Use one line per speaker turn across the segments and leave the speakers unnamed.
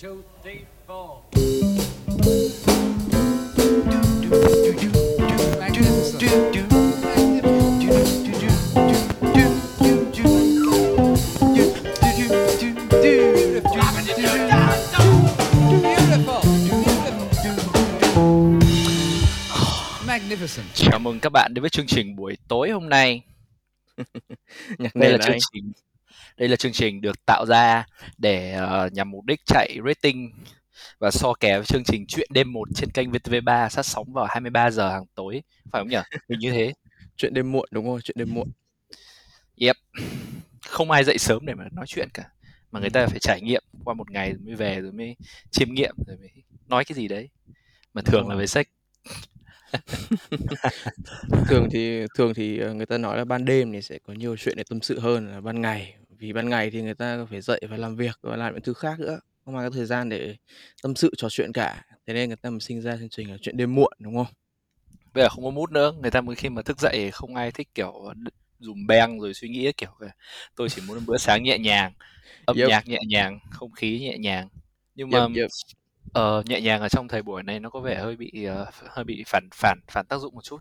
two, three, four.
Magnificent.
Chào mừng các bạn đến với chương trình buổi tối hôm nay.
Nhạc
Đây là chương trình đây là chương trình được tạo ra để ờ, nhằm mục đích chạy rating và so kè với chương trình Chuyện đêm 1 trên kênh VTV3 phát sóng vào 23 giờ hàng tối, phải không nhỉ? Mình như thế.
Chuyện đêm muộn đúng không? Chuyện đêm muộn.
Yep. Không ai dậy sớm để mà nói chuyện cả. Mà người
Ừ.
ta phải trải nghiệm qua một ngày rồi mới về rồi mới chiêm nghiệm rồi mới nói cái gì đấy. Mà thường là về sách.
Thường thì thường thì ờ, người ta nói là ban đêm thì sẽ có nhiều chuyện để tâm sự hơn là ban ngày. Vì ban ngày thì người ta phải dậy và làm việc và làm những thứ khác nữa. Không ai có thời gian để tâm sự trò chuyện cả. Thế nên người ta mới sinh ra chương trình là chuyện đêm muộn đúng không?
Bây giờ không có mút nữa, người ta mới khi mà thức dậy không ai thích kiểu dùm beng rồi suy nghĩ kiểu là tôi chỉ muốn một bữa sáng nhẹ nhàng, âm
Yep.
nhạc nhẹ nhàng, không khí nhẹ nhàng. Nhưng
Yep,
mà
yep.
ờ, nhẹ nhàng ở trong thời buổi này nó có vẻ hơi bị ờ, hơi bị phản phản phản tác dụng một chút.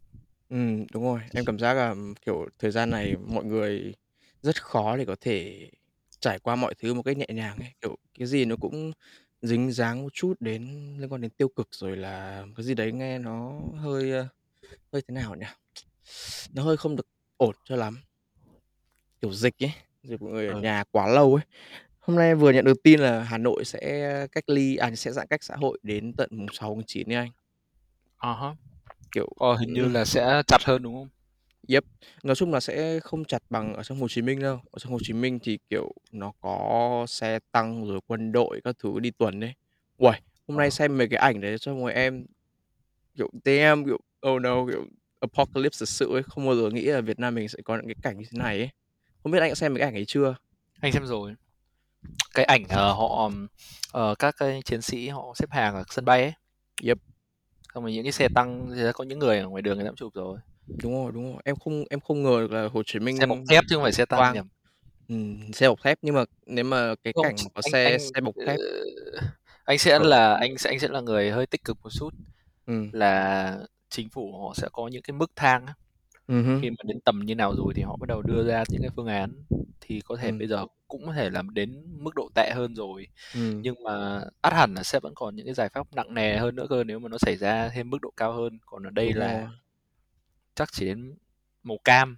Ừ, đúng rồi. Em cảm giác là kiểu thời gian này mọi người rất khó để có thể trải qua mọi thứ một cách nhẹ nhàng ấy. Kiểu cái gì nó cũng dính dáng một chút đến liên quan đến tiêu cực rồi là cái gì đấy nghe nó hơi hơi thế nào nhỉ? Nó hơi không được ổn cho lắm. Kiểu dịch ấy, dịch mọi người ở
Ờ.
nhà quá lâu ấy. Hôm nay vừa nhận được tin là Hà Nội sẽ cách ly à sẽ giãn cách xã hội đến tận mùng 6 tháng 9 ấy anh.
Ờ hả.
Kiểu
Ờ, hình như là sẽ chặt hơn đúng không?
Yep. Nói chung là sẽ không chặt bằng ở trong Hồ Chí Minh đâu. Ở trong Hồ Chí Minh thì kiểu nó có xe tăng rồi quân đội các thứ đi tuần đấy. Uầy, hôm nay
Ờ.
xem mấy cái ảnh đấy cho mọi em kiểu damn kiểu oh no kiểu apocalypse thật sự ấy, không bao giờ nghĩ là Việt Nam mình sẽ có những cái cảnh như thế này ấy. Không biết anh đã xem mấy cái ảnh ấy chưa?
Anh xem rồi. Cái ảnh ờ, họ ờ, các cái chiến sĩ họ xếp hàng ở sân bay ấy,
Yep,
xong rồi những cái xe tăng thì có những người ở ngoài đường người ta cũng chụp rồi.
Đúng rồi, đúng rồi. Em không em không ngờ được là Hồ Chí
Xe bọc
Minh
thép chứ không phải xe tăng
ừ, xe bọc thép nhưng mà nếu mà cái
Không,
cảnh mà có
anh
xe
anh
xe bọc
ờ,
thép
anh sẽ
ở
là anh sẽ anh sẽ là người hơi tích cực một chút
ừ.
là chính phủ họ sẽ có những cái mức thang á.
Ừ.
khi mà đến tầm như nào rồi thì họ bắt đầu đưa ra những cái phương án thì có thể
Ừ.
bây giờ cũng có thể là đến mức độ tệ hơn rồi
Ừ.
nhưng mà ắt hẳn là sẽ vẫn còn những cái giải pháp nặng nề hơn nữa cơ nếu mà nó xảy ra thêm mức độ cao hơn còn ở đây
Đúng
là
rồi.
Chắc chỉ đến màu cam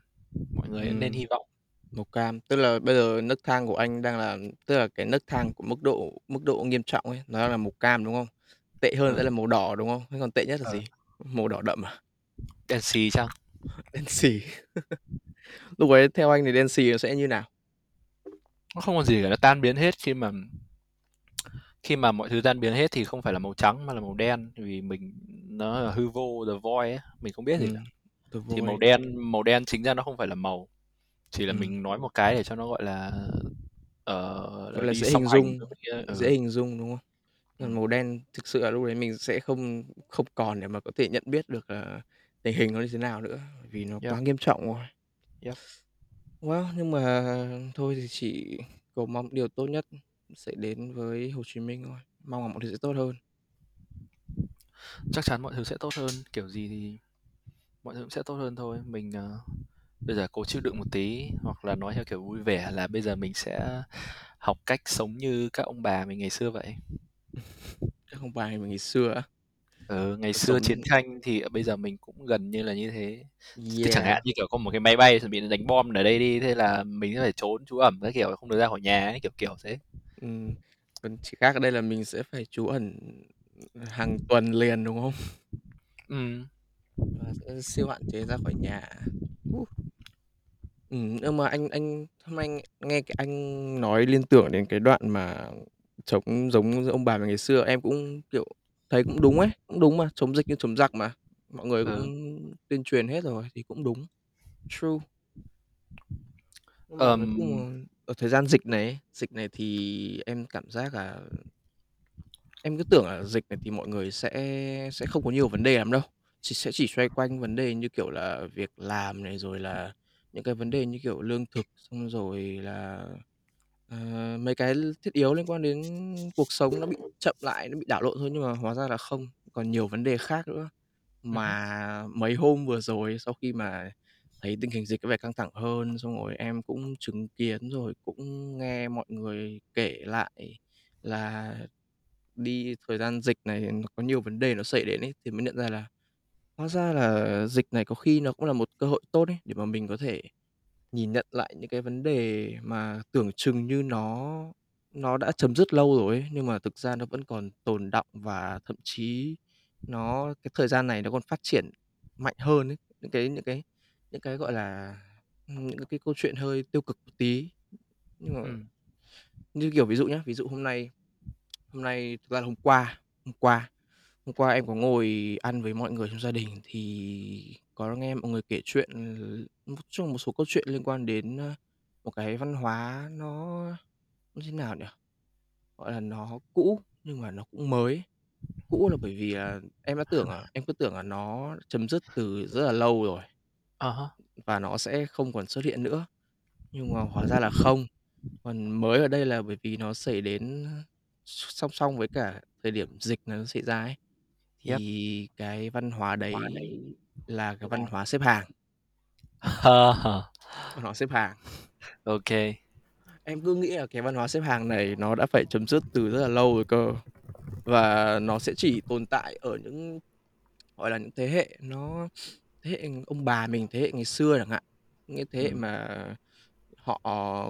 mọi người
Ừ.
nên hy vọng
Màu cam, tức là bây giờ nấc thang của anh đang là tức là cái nấc thang của mức độ mức độ nghiêm trọng ấy, nó là màu cam đúng không? Tệ hơn sẽ
ờ
là màu đỏ đúng không? Thế còn tệ nhất là
ờ
gì? Màu đỏ đậm à?
đen xì chăng
Đen xì. Lúc ấy theo anh thì đen xì nó sẽ như nào?
nó không còn gì cả nó tan biến hết khi mà khi mà mọi thứ tan biến hết thì không phải là màu trắng mà là màu đen vì mình nó là hư vô the void ấy mình không biết gì
Ừ.
cả
The
thì màu đen màu đen chính ra nó không phải là màu chỉ là
Ừ.
mình nói một cái để cho nó gọi là ờ,
Gọi
là
dễ hình dung,
cái-
dễ
ừ.
hình dung đúng không?
ừ.
Còn màu đen thực sự là lúc đấy mình sẽ không không còn để mà có thể nhận biết được là tình hình nó như thế nào nữa vì nó
Yep.
quá nghiêm trọng rồi.
Yep.
Well, nhưng mà thôi thì chỉ cầu mong điều tốt nhất sẽ đến với Hồ Chí Minh thôi. Mong là mọi thứ sẽ tốt hơn.
chắc chắn mọi thứ sẽ tốt hơn kiểu gì thì mọi thứ cũng sẽ tốt hơn thôi mình ờ, bây giờ cố chịu đựng một tí hoặc là nói theo kiểu vui vẻ là bây giờ mình sẽ học cách sống như các ông bà mình ngày xưa vậy
Chứ không phải mình ngày xưa á.
ừ, ngày xưa
sống
chiến tranh thì bây giờ mình cũng gần như là như thế Thế chẳng
yeah.
hạn như kiểu có một cái máy bay chuẩn bị đánh bom ở đây đi thế là mình sẽ phải trốn trú ẩn các kiểu không được ra khỏi nhà ấy, kiểu kiểu thế
Ừ. Còn chỉ khác ở đây là mình sẽ phải trú ẩn hàng tuần liền đúng không?
ừ.
Và sẽ siêu hạn chế ra khỏi nhà. Uh. Ừ, nhưng mà anh anh hôm anh nghe cái anh nói liên tưởng đến cái đoạn mà chống giống ông bà mình ngày xưa em cũng kiểu thấy cũng đúng ấy cũng đúng mà chống dịch như chống giặc mà mọi người cũng
ừ.
tuyên truyền hết rồi thì cũng đúng true nhưng mà nói
Ờm,
chung là ở thời gian dịch này ấy, dịch này thì em cảm giác là em cứ tưởng là dịch này thì mọi người sẽ sẽ không có nhiều vấn đề lắm đâu chỉ sẽ chỉ xoay quanh vấn đề như kiểu là việc làm này rồi là những cái vấn đề như kiểu lương thực xong rồi là ờ, mấy cái thiết yếu liên quan đến cuộc sống nó bị chậm lại, nó bị đảo lộn thôi, nhưng mà hóa ra là không, còn nhiều vấn đề khác nữa.
Ừm hứm.
Mà mấy hôm vừa rồi sau khi mà thấy tình hình dịch có vẻ căng thẳng hơn, xong rồi em cũng chứng kiến rồi cũng nghe mọi người kể lại là đi thời gian dịch này nó có nhiều vấn đề nó xảy đến ấy, thì mới nhận ra là hóa ra là dịch này có khi nó cũng là một cơ hội tốt ấy, để mà mình có thể nhìn nhận lại những cái vấn đề mà tưởng chừng như nó nó đã chấm dứt lâu rồi ấy, nhưng mà thực ra nó vẫn còn tồn đọng và thậm chí nó cái thời gian này nó còn phát triển mạnh hơn ấy. Những cái những cái những cái, gọi là, ừm, những cái câu chuyện hơi tiêu cực một tí. Nhưng mà
Ừm.
như kiểu ví dụ nhá, ví dụ hôm nay hôm nay thực ra là hôm qua hôm qua hôm qua em có ngồi ăn với mọi người trong gia đình thì có nghe mọi người kể chuyện, một chung một số câu chuyện liên quan đến, ơ, một cái văn hóa nó nó thế nào nhỉ? Gọi là, nó cũ nhưng mà nó cũng mới. Cũ là bởi vì là em đã tưởng là em cứ tưởng là nó chấm dứt từ rất là lâu rồi
À há.
và nó sẽ không còn xuất hiện nữa, nhưng mà hóa ra là không. Còn mới ở đây là bởi vì nó xảy đến s song song với cả thời điểm dịch nó xảy ra ấy,
Yep.
thì cái văn hóa
Hóa
đấy là cái văn hóa xếp hàng. Văn hóa xếp hàng.
Kê.
Em cứ nghĩ là cái văn hóa xếp hàng này nó đã phải chấm dứt từ rất là lâu rồi cơ, và nó sẽ chỉ tồn tại ở những, gọi là, những thế hệ nó thế hệ ông bà mình, thế hệ ngày xưa chẳng hạn. Những thế hệ
Ừm.
mà họ,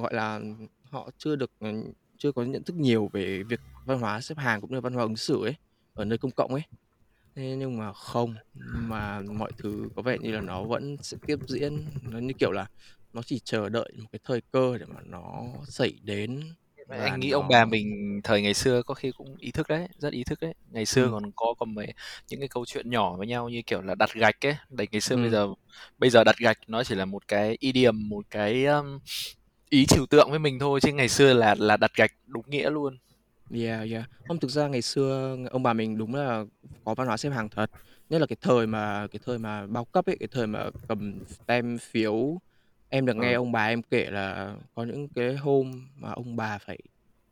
gọi là, họ chưa được, chưa có nhận thức nhiều về việc văn hóa xếp hàng cũng như văn hóa ứng xử ấy, ở nơi công cộng ấy. Thế nhưng mà không, mà mọi thứ có vẻ như là nó vẫn sẽ tiếp diễn, nó, như kiểu là, nó chỉ chờ đợi một cái thời cơ để mà nó xảy đến
Vậy
và
anh nghĩ ông bà
nó
mình thời ngày xưa có khi cũng ý thức đấy, rất ý thức đấy. Ngày xưa
Ừm.
còn có còn mấy những cái câu chuyện nhỏ với nhau như, kiểu là, đặt gạch ấy, đấy ngày xưa bây
Ừm.
giờ bây giờ đặt gạch nó chỉ là một cái idiom, một cái, ưm, ý trừu tượng với mình thôi, chứ ngày xưa là là đặt gạch đúng nghĩa luôn.
Yeah, yeah. Không, thực ra ngày xưa ông bà mình đúng là có văn hóa xếp hàng thật, nhất là cái thời mà cái thời mà bao cấp ấy, cái thời mà cầm tem phiếu. Em được nghe
Ừ.
ông bà em kể là có những cái hôm mà ông bà phải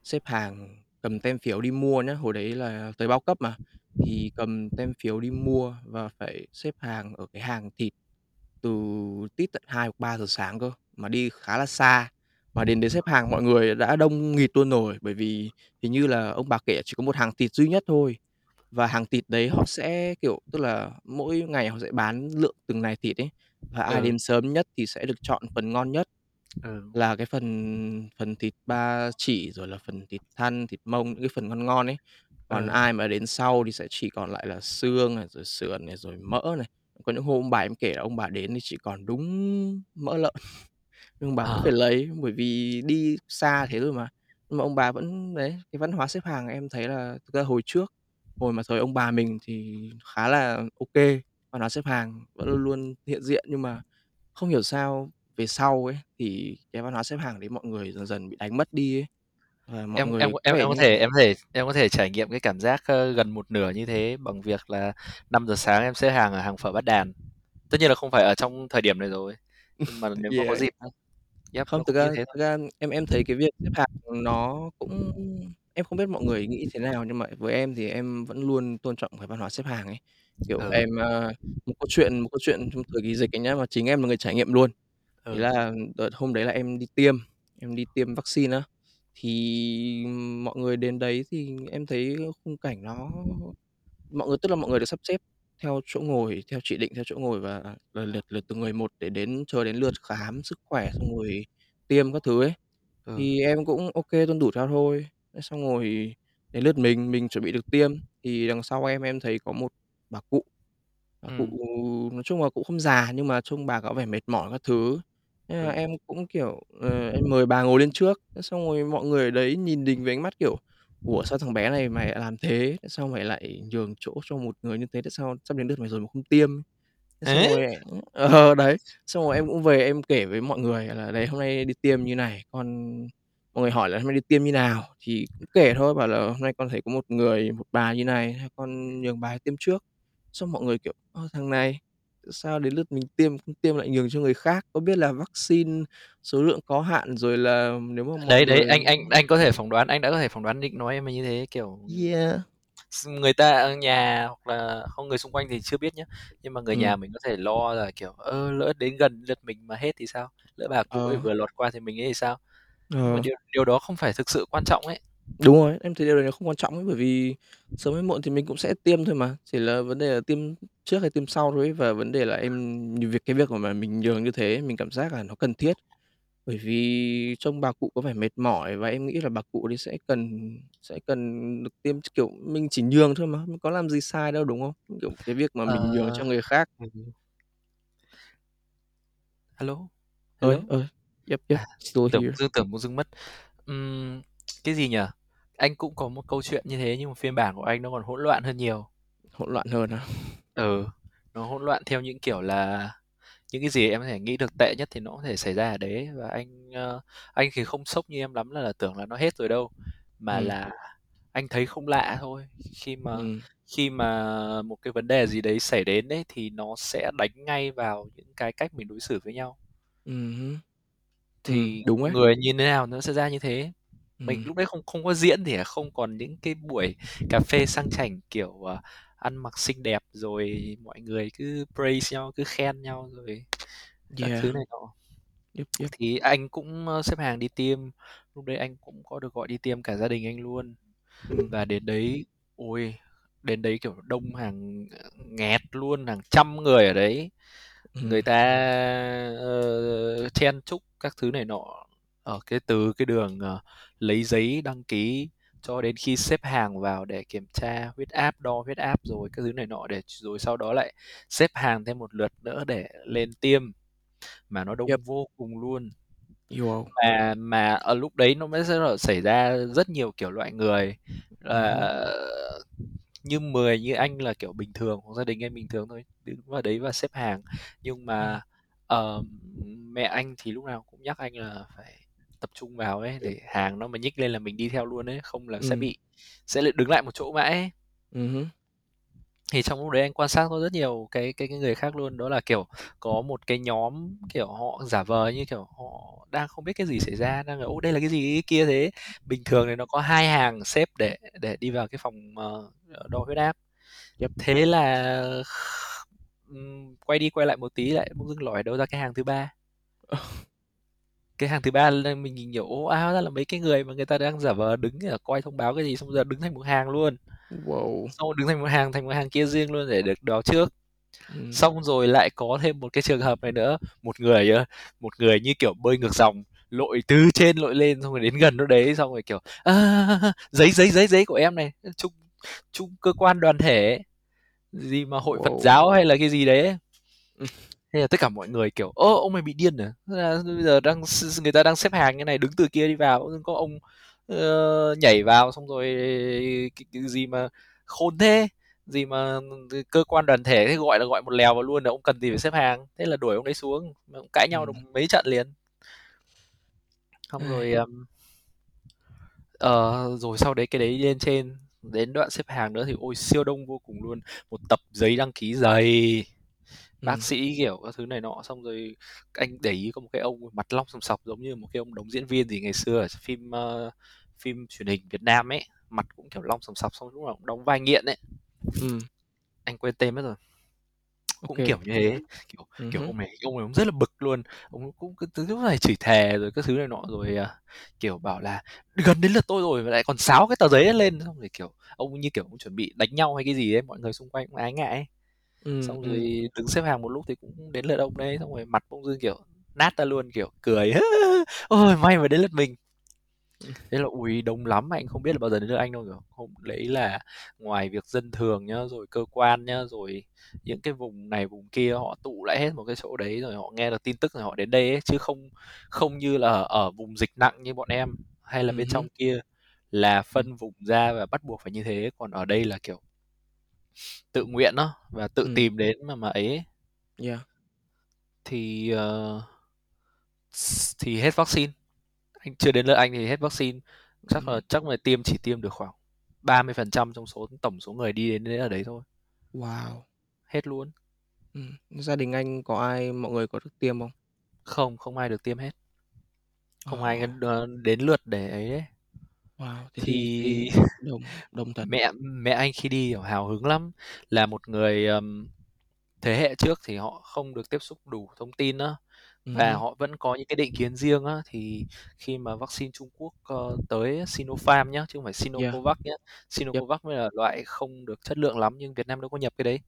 xếp hàng cầm tem phiếu đi mua nhá, hồi đấy là thời bao cấp mà, thì cầm tem phiếu đi mua và phải xếp hàng ở cái hàng thịt từ tít tận 2 hoặc 3 giờ sáng cơ, mà đi khá là xa. Mà đến đấy xếp hàng mọi người đã đông nghịt luôn rồi, bởi vì hình như là ông bà kể chỉ có một hàng thịt duy nhất thôi. Và hàng thịt đấy họ sẽ, kiểu, tức là mỗi ngày họ sẽ bán lượng từng này thịt ấy, và ai
Ừ.
đến sớm nhất thì sẽ được chọn phần ngon nhất,
Ừ.
là cái phần phần thịt ba chỉ, rồi là phần thịt thăn, thịt mông, những cái phần ngon ngon ấy. Còn
Ừ.
ai mà đến sau thì sẽ chỉ còn lại là xương này, rồi sườn này, rồi mỡ này. Có những hôm ông bà em kể là ông bà đến thì chỉ còn đúng mỡ lợn, nhưng bà vẫn
Ờ.
phải lấy bởi vì đi xa thế rồi mà. Nhưng mà ông bà vẫn đấy, cái văn hóa xếp hàng em thấy là thực ra hồi trước, hồi mà thời ông bà mình thì khá là ô kê, văn hóa xếp hàng vẫn luôn luôn hiện diện. Nhưng mà không hiểu sao về sau ấy, thì cái văn hóa xếp hàng đấy mọi người dần dần bị đánh mất đi ấy, và mọi
Em em
người có
em
vẻ
em có
như
thể em có thể em có thể trải nghiệm cái cảm giác, ơ, gần một nửa như thế bằng việc là 5 giờ sáng em xếp hàng ở hàng phở Bát Đàn. Tất nhiên là không phải ở trong thời điểm này rồi, nhưng mà nếu mà có
Yeah.
dịp thôi. Yep,
Không,
nó
thực
cũng như
ra
thế thôi.
thực ra em em thấy cái việc xếp hàng nó cũng em không biết mọi người nghĩ thế nào, nhưng mà với em thì em vẫn luôn tôn trọng cái văn hóa xếp hàng ấy. Kiểu,
Ừ.
em, ơ một câu chuyện một câu chuyện trong thời kỳ dịch ấy nhá, mà chính em là người trải nghiệm luôn. Ý
Ừ.
là đợt hôm đấy là em đi tiêm, em đi tiêm vaccine á, thì mọi người đến đấy thì em thấy khung cảnh nó mọi người tức là mọi người được sắp xếp theo chỗ ngồi, theo chỉ định theo chỗ ngồi và lần lượt lượt từng người một để đến chờ đến lượt khám sức khỏe xong rồi tiêm các thứ ấy.
Ừ.
Thì em cũng ô kê, tuân thủ theo thôi. Thế xong rồi đến lượt mình, mình chuẩn bị được tiêm, thì đằng sau em em thấy có một bà cụ, bà cụ
Ừm.
nói chung là cũng không già nhưng mà trông bà có vẻ mệt mỏi các thứ. Thế là
Ừ.
em cũng, kiểu, ờ, em mời bà ngồi lên trước, thế xong rồi mọi người ở đấy nhìn mình với ánh mắt, kiểu: "Ủa, sao thằng bé này mày lại làm thế? Tại sao mày lại nhường chỗ cho một người như thế? Tại sao sắp đến lượt mày rồi mà không tiêm?" Thế xong
Ấy!
rồi ờ, đấy, xong rồi em cũng về em kể với mọi người là "Đấy, hôm nay đi tiêm như này, con" mọi người hỏi là "Hôm nay đi tiêm như nào?" Thì cũng kể thôi, bảo là "Hôm nay con thấy có một người, một bà như này, con nhường bà ấy tiêm trước." Xong mọi người, kiểu: "Ơ, thằng này sao đến lượt mình tiêm không tiêm lại nhường cho người khác? Có biết là vaccine số lượng có hạn rồi là nếu mà mọi
Đấy, đấy,
người
anh anh anh có thể phỏng đoán, anh đã có thể phỏng đoán định nói em là như thế, kiểu,
Yeah.
s người ta ở nhà hoặc là không người xung quanh thì chưa biết nhá, nhưng mà người nhà
Ừm.
mình có thể lo là, kiểu, ơ, lỡ đến gần lượt mình mà hết thì sao? Lỡ bà cụ ấy
Ờ.
vừa lọt qua thì mình ấy thì sao? Nhưng mà
Ờ.
điều điều đó không phải thực sự quan trọng ấy.
Đúng rồi, em thấy điều đấy nó không quan trọng ấy, bởi vì sớm hay muộn thì mình cũng sẽ tiêm thôi mà, chỉ là vấn đề là tiêm trước hay tiêm sau thôi ấy. Và vấn đề là em nhiều việc cái việc mà mình nhường như thế mình cảm giác là nó cần thiết. Bởi vì trông bà cụ có vẻ mệt mỏi và em nghĩ là bà cụ đấy sẽ cần sẽ cần được tiêm, kiểu, mình chỉ nhường thôi mà, mình có làm gì sai đâu, đúng không? Kiểu, cái việc mà mình nhường
Ờ.
cho người khác
Ừm. Hello,
Ơi,
hello?
ơi, yep, yep,
À,
still
tưởng
here.
dưng tưởng bỗng dưng mất. Ừm, cái gì nhỉ? Anh cũng có một câu chuyện như thế nhưng mà phiên bản của anh nó còn hỗn loạn hơn nhiều.
Hỗn loạn hơn à?
Ừ, nó hỗn loạn theo những kiểu là những cái gì em có thể nghĩ được tệ nhất thì nó có thể xảy ra ở đấy và anh, ơ, anh thì không sốc như em lắm là tưởng là nó hết rồi đâu, mà
Ừm.
là anh thấy không lạ thôi. Khi mà
Ừm.
khi mà một cái vấn đề gì đấy xảy đến ấy thì nó sẽ đánh ngay vào những cái cách mình đối xử với nhau.
Hứm. Ừm,
Thì
đúng ấy.
người như thế nào nó sẽ ra như thế. Mình
Ừm.
lúc đấy không không có diễn thì không còn những cái buổi cà phê sang chảnh, kiểu, ờ, ăn mặc xinh đẹp rồi mọi người cứ praise nhau, cứ khen nhau rồi các thứ
Yeah.
này nọ.
Yep, yep.
Thì anh cũng, ơ, xếp hàng đi tiêm, lúc đấy anh cũng có được gọi đi tiêm cả gia đình anh luôn.
Ừm.
Và đến đấy, ôi, đến đấy, kiểu, đông hàng, ờ, nghẹt luôn, hàng trăm người ở đấy. Người
Ừm.
ta, ờ, chen chúc các thứ này nọ ở cái từ cái đường, ờ, lấy giấy đăng ký cho đến khi xếp hàng vào để kiểm tra huyết áp, đo huyết áp rồi các thứ này nọ để rồi sau đó lại xếp hàng thêm một lượt nữa để lên tiêm, mà nó
Yep.
đông vô cùng luôn.
Wow.
Mà mà ở lúc đấy nó mới là xảy ra rất nhiều kiểu loại người,
Ừm hứm.
là như 10 như anh là, kiểu, bình thường, gia đình anh bình thường thôi, đứng vào đấy và xếp hàng. Nhưng mà, ờm, mẹ anh thì lúc nào cũng nhắc anh là phải tập trung vào ấy, để hàng nó mà nhích lên là mình đi theo luôn ấy, không là sẽ
Ừm.
bị sẽ lại đứng lại một chỗ mãi ấy.
Hứm.
Thì trong lúc đấy anh quan sát có rất nhiều cái cái cái người khác luôn, đó là, kiểu, có một cái nhóm, kiểu, họ giả vờ như, kiểu, họ đang không biết cái gì xảy ra, đang "Ô, đây là cái gì, cái kia" thế. Bình thường thì nó có 2 hàng xếp để để đi vào cái phòng, ờ, ờ, đo huyết áp.
Yep.
Thế là quay đi quay lại một tí lại bỗng dưng lòi đâu ra cái hàng thứ 3. Cái hàng thứ 3 lên mình nhìn, kiểu, ồ, a, hóa ra là mấy cái người mà người ta đang giả vờ đứng ở coi thông báo cái gì, xong giờ đứng thành một hàng luôn.
Wow.
Xong đứng thành một hàng thành một hàng kia riêng luôn để được báo trước.
Ừm.
Xong rồi lại có thêm một cái trường hợp này nữa, một người một người như kiểu bơi ngược dòng, lội từ trên lội lên xong rồi đến gần chỗ đấy, xong rồi, kiểu, "A, a, a, giấy, giấy, giấy, giấy của em này, chung chung cơ quan đoàn thể, gì mà hội Phật
Wow.
giáo hay là cái gì đấy ấy."
Ừm.
Thế là tất cả mọi người, kiểu: "Ơ, ông này bị điên à? Thế là bây giờ đang người ta đang xếp hàng như này, đứng từ kia đi vào, có ông, ơ, nhảy vào xong rồi cái cái gì mà khôn thế, gì mà, ừ, cơ quan đoàn thể thế gọi là gọi một lèo vào luôn, là ông cần gì phải xếp hàng." Thế là đuổi ông đấy xuống, mà cũng cãi nhau được
Ừm.
mấy trận liền. Xong rồi, ờm ờ, rồi sau đấy cái đấy lên trên, đến đoạn xếp hàng nữa thì ôi siêu đông vô cùng luôn, một tập giấy đăng ký dày, bác
Ừm.
sĩ, kiểu, các thứ này nọ. Xong rồi anh để ý có một cái ông mặt lông sòng sọc giống như một cái ông đóng diễn viên gì ngày xưa ở phim, ơ, phim truyền hình Việt Nam ấy, mặt cũng, kiểu, lông sòng sọc, xong lúc nào cũng đóng vai nghiện ấy.
Ừm.
Anh quên tên mất rồi.
Ô
Cũng
kê.
kiểu như thế, kiểu
Ừm
kiểu,
hứm.
ông này ông này ông rất là bực luôn, ông cũng cứ cứ suốt ngày chửi thề rồi các thứ này nọ, rồi, à, kiểu, bảo là "Gần đến lượt tôi rồi mà lại còn xáo cái tờ giấy ấy lên." Xong rồi, kiểu, ông như kiểu ông chuẩn bị đánh nhau hay cái gì ấy, mọi người xung quanh cũng ái ngại ấy.
Ừm,
Xong
ừm.
rồi đứng xếp hàng một lúc thì cũng đến lượt ông đấy, xong rồi mặt bỗng dưng, kiểu, nát ra luôn, kiểu, cười: "Ôi, may mà đến lượt mình." Thế là, ôi, đông lắm, anh không biết là bao giờ đến lượt anh đâu, kiểu, hôm đấy là ngoài việc dân thường nhá, rồi cơ quan nhá, rồi những cái vùng này vùng kia họ tụ lại hết một cái chỗ đấy, rồi họ nghe được tin tức rồi họ đến đây ấy, chứ không không như là ở ở vùng dịch nặng như bọn em, hay là
Ừm
bên
hứm.
trong kia là
Ừm.
phân vùng ra và bắt buộc phải như thế, còn ở đây là, kiểu tự nguyện á, và tự
Ừm.
tìm đến mà mà ấy ấy.
Yeah.
Thì, ờ, s thì hết vaccine, anh chưa đến lượt anh thì hết vaccine, chắc là
Ừm.
chắc là tiêm chỉ tiêm được khoảng 30% trong số tổng số người đi đến đấy ở đấy thôi.
Wow!
Hết luôn.
Ừm, gia đình anh có ai mọi người có được tiêm không?
Không, không ai được tiêm hết. Không ai
Ờ.
đến, ơ, đến lượt để ấy ấy.
Wow, thế thì
Thì
thì đông đông thật.
mẹ mẹ anh khi đi, hào hứng lắm, là một người, ờm, thế hệ trước thì họ không được tiếp xúc đủ thông tin á,
Ừm
và
hứm.
họ vẫn có những cái định kiến riêng á. Thì khi mà vaccine Trung Quốc, ơ, tới Sinopharm nhá, chứ không phải
Yeah.
Sinocovac nhá.
Yep.
Sinocovac mới là loại không được chất lượng lắm, nhưng Việt Nam đâu có nhập cái đấy.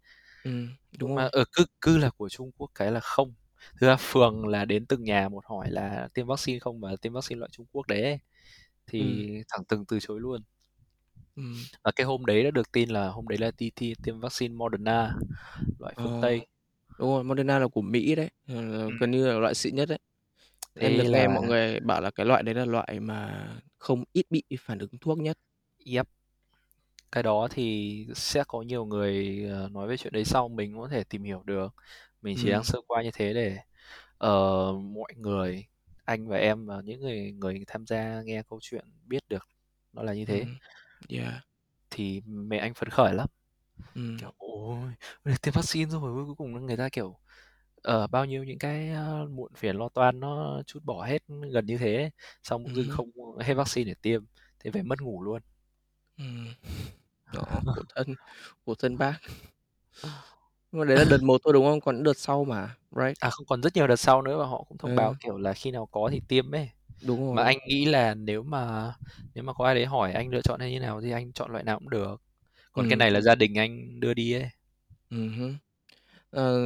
Ừm, đúng
Nhưng mà,
rồi.
ờ, cứ cứ là của Trung Quốc cái là không. Thực ra phường là đến từng nhà một hỏi là tiêm vaccine không và tiêm vaccine loại Trung Quốc đấy ấy,
Ừm.
thì thẳng thừng từ chối luôn.
Ừm.
Và cái hôm đấy đã được tin là hôm đấy là đi thi tiêm vaccine Moderna, loại phương
Ờ,
Tây.
đúng rồi, Moderna là của Mỹ đấy, ờ,
Ừm.
gần như là loại xịn nhất đấy. Em
Thế
được nghe
là
mọi người bảo là cái loại đấy là loại mà không ít bị phản ứng thuốc nhất.
Yep. Cái đó thì sẽ có nhiều người, ờ, nói về chuyện đấy sau, mình cũng có thể tìm hiểu được. Mình chỉ đang
Ừm.
sơ qua như thế để, ờ, mọi người, anh và em và những người người tham gia nghe câu chuyện biết được nó là như thế.
Ừm, yeah.
Thì mẹ anh phấn khởi lắm,
Ừm.
kiểu: "Ôi, tiêm vaccine rồi!" Cuối cùng người ta, kiểu, ờ, bao nhiêu những cái, ơ, muộn phiền lo toan nó trút bỏ hết gần như thế, xong
Ừm
dưng
hứm.
không hết vaccine để tiêm, thế về mất ngủ luôn.
Ừm. Đó, khổ thân, khổ thân bác. Nhưng mà đấy là đợt 1 thôi, đúng không? Còn đợt sau mà, right?
À, không, còn rất nhiều đợt sau nữa và họ cũng thông báo,
Ừ.
kiểu là, khi nào có thì tiêm ấy.
Đúng
Mà
rồi.
anh nghĩ là nếu mà nếu mà có ai đấy hỏi anh lựa chọn hay như nào thì anh chọn loại nào cũng được. Còn cái
Ừm.
này là gia đình anh đưa đi ấy.
Ừm hứm. Ờ,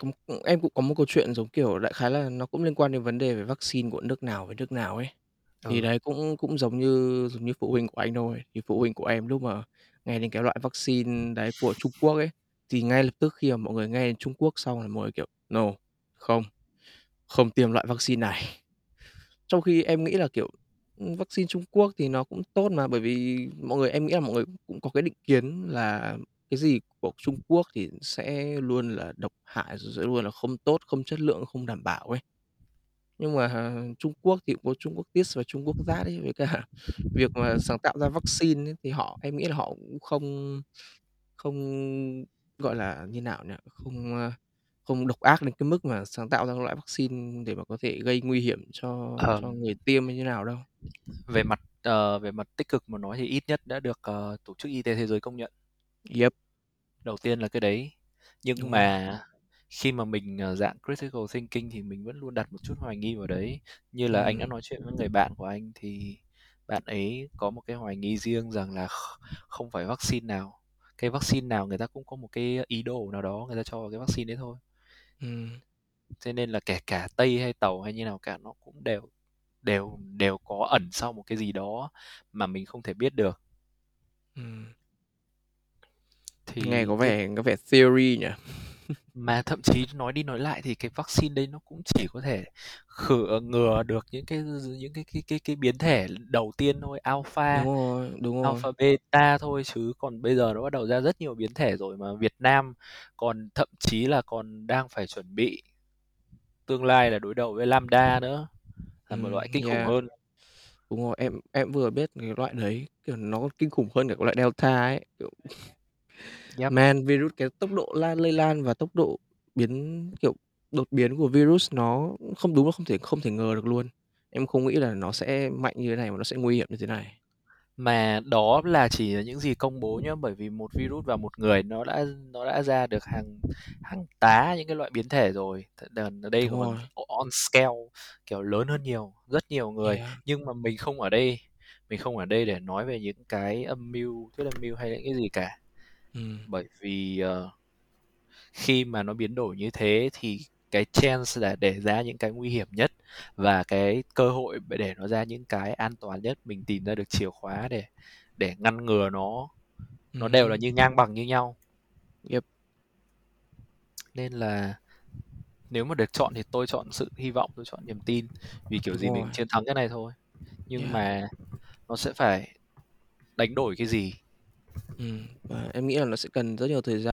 cũng em cũng có một câu chuyện giống kiểu đại khái là nó cũng liên quan đến vấn đề về vaccine của nước nào với nước nào ấy. Thì
Ừ.
đấy cũng cũng giống như giống như phụ huynh của anh thôi, thì phụ huynh của em lúc mà nghe đến cái loại vaccine đấy của Trung Quốc ấy, thì ngay lập tức khi mà mọi người nghe đến Trung Quốc xong là mọi người, kiểu: "No, không, không tiêm loại vaccine này." Trong khi em nghĩ là, kiểu, ừ, vaccine Trung Quốc thì nó cũng tốt mà, bởi vì mọi người em nghĩ là mọi người cũng có cái định kiến là cái gì của Trung Quốc thì sẽ luôn là độc hại, rồi sẽ luôn là không tốt, không chất lượng, không đảm bảo ấy. Nhưng mà ờ, Trung Quốc thì cũng có Trung Quốc tiết và Trung Quốc giá ấy, với cả việc mà sáng tạo ra vaccine ấy thì họ em nghĩ là họ cũng không không, gọi là, như nào nhỉ? Không, a, không độc ác đến cái mức mà sáng tạo ra loại vaccine để mà có thể gây nguy hiểm cho cho
Ờm.
người tiêm hay như nào đâu.
Về mặt, ờ, về mặt tích cực mà nói thì ít nhất đã được, ờ, Tổ chức Y tế Thế giới công nhận.
Yep.
Đầu tiên là cái đấy. Nhưng
Đúng rồi.
mà khi mà mình, ờ, dạng critical thinking thì mình vẫn luôn đặt một chút hoài nghi vào đấy. Như là anh đã
Ừm.
nói chuyện với người bạn của anh thì bạn ấy có một cái hoài nghi riêng rằng là kh không phải vaccine nào cái vaccine nào người ta cũng có một cái ý đồ nào đó người ta cho vào cái vaccine đấy thôi.
Ừm.
Cho nên là kể cả Tây hay Tàu hay như nào cả nó cũng đều đều đều có ẩn sau một cái gì đó mà mình không thể biết được.
Nghe
Thì
có
thế
vẻ có vẻ theory nhỉ?
Mà thậm chí nói đi nói lại thì cái vaccine đấy nó cũng chỉ có thể khử ngừa được những cái những cái cái cái cái biến thể đầu tiên thôi,
Đúng
Alpha,
rồi, đúng rồi.
Alpha Beta thôi, chứ còn bây giờ nó bắt đầu ra rất nhiều biến thể rồi, mà Việt Nam còn thậm chí là còn đang phải chuẩn bị tương lai là đối đầu với Lambda nữa, là một
Ừm,
loại kinh khủng
yeah.
hơn.
Đúng rồi, em em vừa biết cái loại đấy, kiểu, nó kinh khủng hơn cả cái loại Delta ấy, kiểu
Yep.
Man, virus cái tốc độ lan lây lan và tốc độ biến kiểu, đột biến của virus nó không đúng là không thể không thể ngờ được luôn. Em không nghĩ là nó sẽ mạnh như thế này và nó sẽ nguy hiểm như thế này.
Mà đó là chỉ là những gì công bố nhá, bởi vì một virus vào một người nó đã nó đã ra được hàng hàng tá những cái loại biến thể rồi. Ở đây
Đúng
còn
rồi.
on scale, kiểu, lớn hơn nhiều, rất nhiều người.
Yeah.
Nhưng mà mình không ở đây mình không ở đây để nói về những cái âm mưu, thuyết âm mưu hay những cái gì cả.
Ừm.
Bởi vì, ờ, khi mà nó biến đổi như thế thì cái chance là để ra những cái nguy hiểm nhất và cái cơ hội để nó ra những cái an toàn nhất, mình tìm ra được chìa khóa để để ngăn ngừa nó, nó
Ừm
đều là như ngang bằng như nhau.
Yep.
Nên là nếu mà được chọn thì tôi chọn sự hy vọng, tôi chọn niềm tin, vì kiểu
Đúng
gì mình
rồi.
chiến thắng cái này thôi. Nhưng
Yeah.
mà nó sẽ phải đánh đổi cái gì?
Ừm, và em nghĩ là nó sẽ cần rất nhiều thời gian.